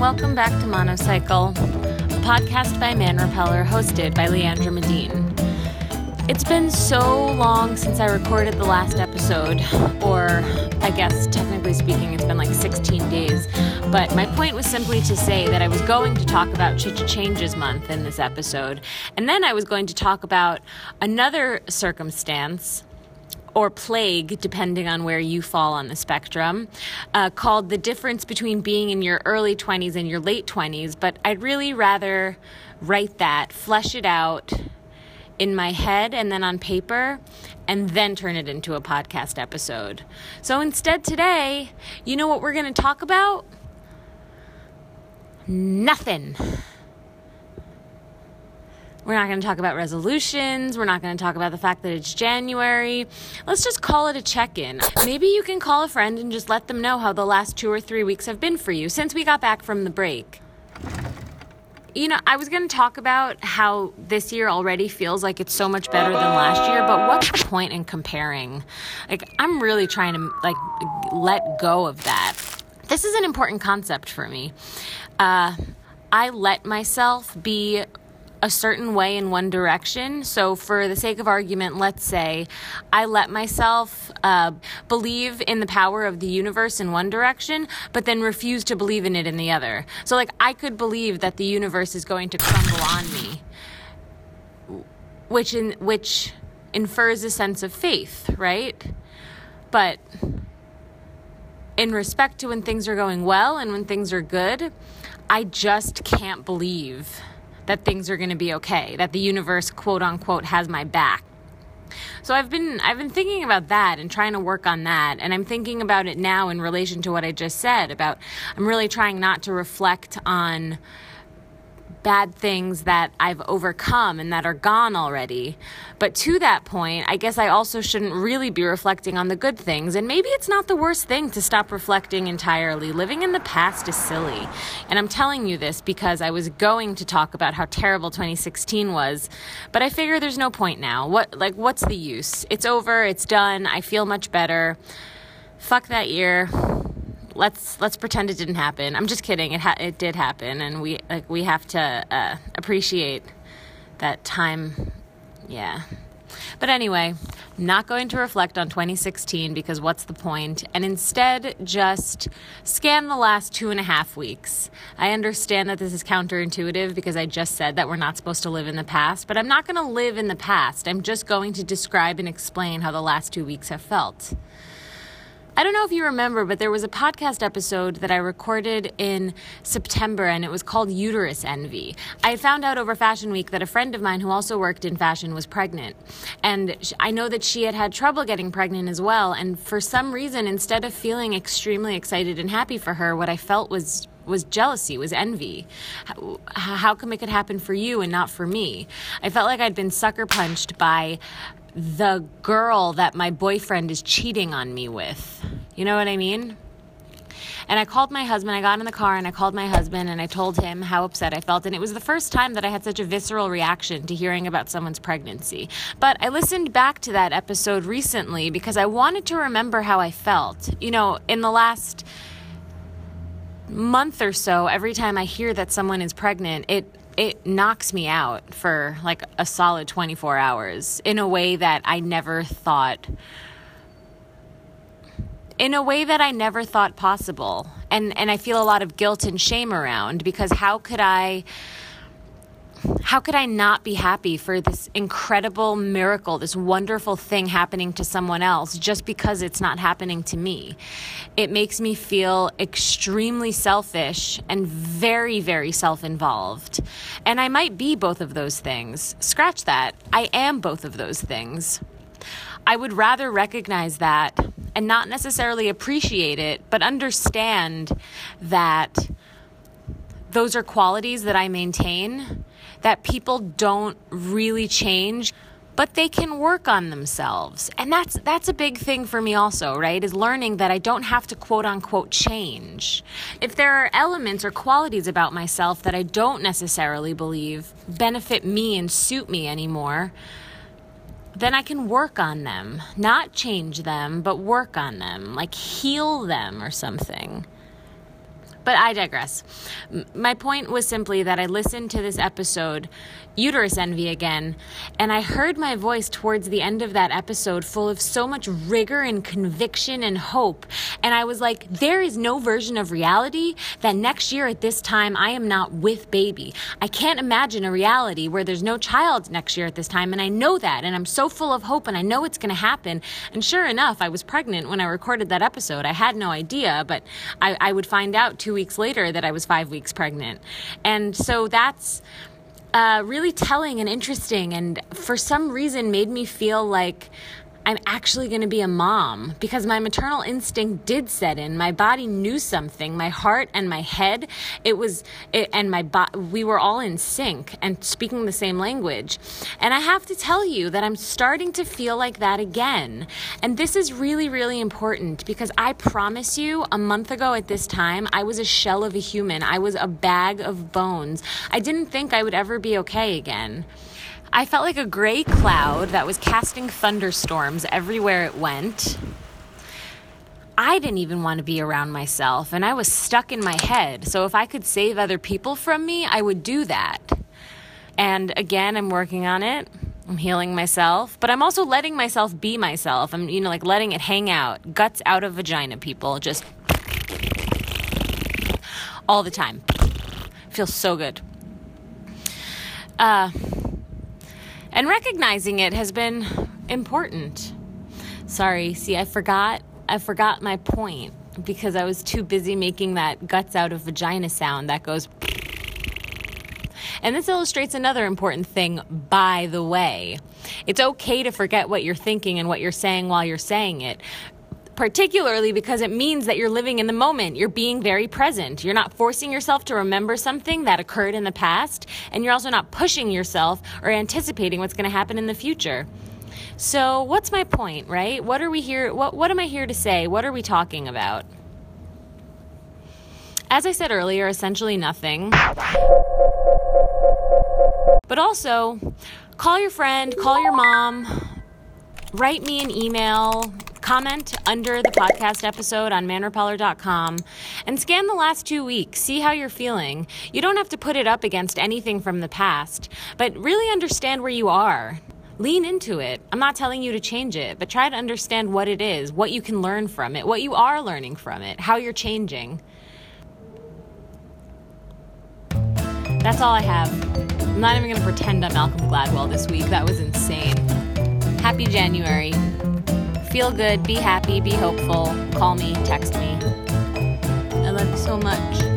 welcome back to Monocycle, a podcast by Man Repeller hosted by Leandra Medine. It's been so long since I recorded the last episode, or I guess technically speaking, it's been like 16 days. But my point was simply to say that I was going to talk about Ch Changes Month in this episode, and then I was going to talk about another circumstance or plague, depending on where you fall on the spectrum, uh, called the difference between being in your early 20s and your late 20s. But I'd really rather write that, flesh it out in my head and then on paper, and then turn it into a podcast episode. So instead, today, you know what we're going to talk about? Nothing. We're not going to talk about resolutions. We're not going to talk about the fact that it's January. Let's just call it a check in. Maybe you can call a friend and just let them know how the last two or three weeks have been for you since we got back from the break. You know, I was going to talk about how this year already feels like it's so much better than last year, but what's the point in comparing? Like, I'm really trying to, like, let go of that. This is an important concept for me. Uh, I let myself be a certain way in one direction. So, for the sake of argument, let's say I let myself uh, believe in the power of the universe in one direction, but then refuse to believe in it in the other. So, like, I could believe that the universe is going to crumble on me, which in which infers a sense of faith, right? But in respect to when things are going well and when things are good, I just can't believe that things are going to be okay, that the universe, quote unquote, has my back. So I've been I've been thinking about that and trying to work on that and I'm thinking about it now in relation to what I just said about I'm really trying not to reflect on bad things that I've overcome and that are gone already. But to that point, I guess I also shouldn't really be reflecting on the good things. And maybe it's not the worst thing to stop reflecting entirely. Living in the past is silly. And I'm telling you this because I was going to talk about how terrible 2016 was, but I figure there's no point now. What like what's the use? It's over, it's done. I feel much better. Fuck that year let's let's pretend it didn't happen. I'm just kidding. It ha- it did happen, and we like we have to uh, appreciate that time. Yeah. But anyway, not going to reflect on 2016 because what's the point? And instead, just scan the last two and a half weeks. I understand that this is counterintuitive because I just said that we're not supposed to live in the past, but I'm not going to live in the past. I'm just going to describe and explain how the last two weeks have felt. I don't know if you remember, but there was a podcast episode that I recorded in September and it was called Uterus Envy. I found out over Fashion Week that a friend of mine who also worked in fashion was pregnant. And I know that she had had trouble getting pregnant as well. And for some reason, instead of feeling extremely excited and happy for her, what I felt was was jealousy, was envy. How, how come it could happen for you and not for me? I felt like I'd been sucker punched by the girl that my boyfriend is cheating on me with. You know what I mean? And I called my husband. I got in the car and I called my husband and I told him how upset I felt. And it was the first time that I had such a visceral reaction to hearing about someone's pregnancy. But I listened back to that episode recently because I wanted to remember how I felt. You know, in the last month or so, every time I hear that someone is pregnant, it it knocks me out for like a solid 24 hours in a way that I never thought in a way that I never thought possible. And and I feel a lot of guilt and shame around because how could I how could I not be happy for this incredible miracle, this wonderful thing happening to someone else just because it's not happening to me? It makes me feel extremely selfish and very, very self involved. And I might be both of those things. Scratch that. I am both of those things. I would rather recognize that and not necessarily appreciate it, but understand that those are qualities that I maintain that people don't really change but they can work on themselves. And that's that's a big thing for me also, right? Is learning that I don't have to quote unquote change. If there are elements or qualities about myself that I don't necessarily believe benefit me and suit me anymore, then I can work on them. Not change them, but work on them, like heal them or something. But I digress. My point was simply that I listened to this episode, Uterus Envy again, and I heard my voice towards the end of that episode full of so much rigor and conviction and hope. And I was like, there is no version of reality that next year at this time I am not with baby. I can't imagine a reality where there's no child next year at this time. And I know that. And I'm so full of hope and I know it's going to happen. And sure enough, I was pregnant when I recorded that episode. I had no idea, but I, I would find out two weeks later that I was five weeks pregnant. And so that's uh, really telling and interesting, and for some reason made me feel like I'm actually going to be a mom because my maternal instinct did set in. My body knew something. My heart and my head, it was, it, and my we were all in sync and speaking the same language. And I have to tell you that I'm starting to feel like that again. And this is really, really important because I promise you, a month ago at this time, I was a shell of a human. I was a bag of bones. I didn't think I would ever be okay again. I felt like a gray cloud that was casting thunderstorms everywhere it went. I didn't even want to be around myself, and I was stuck in my head. So if I could save other people from me, I would do that. And again, I'm working on it. I'm healing myself, but I'm also letting myself be myself. I'm, you know, like letting it hang out. Guts out of vagina, people. Just all the time. Feels so good. Uh, and recognizing it has been important. Sorry, see, I forgot. I forgot my point because I was too busy making that guts out of vagina sound that goes. And this illustrates another important thing, by the way. It's okay to forget what you're thinking and what you're saying while you're saying it particularly because it means that you're living in the moment. You're being very present. You're not forcing yourself to remember something that occurred in the past, and you're also not pushing yourself or anticipating what's going to happen in the future. So, what's my point, right? What are we here what what am I here to say? What are we talking about? As I said earlier, essentially nothing. But also, call your friend, call your mom, write me an email, comment under the podcast episode on manrepeller.com and scan the last two weeks. See how you're feeling. You don't have to put it up against anything from the past, but really understand where you are. Lean into it. I'm not telling you to change it, but try to understand what it is, what you can learn from it, what you are learning from it, how you're changing. That's all I have. I'm not even going to pretend I'm Malcolm Gladwell this week. That was insane. Happy January. Feel good, be happy, be hopeful. Call me, text me. I love you so much.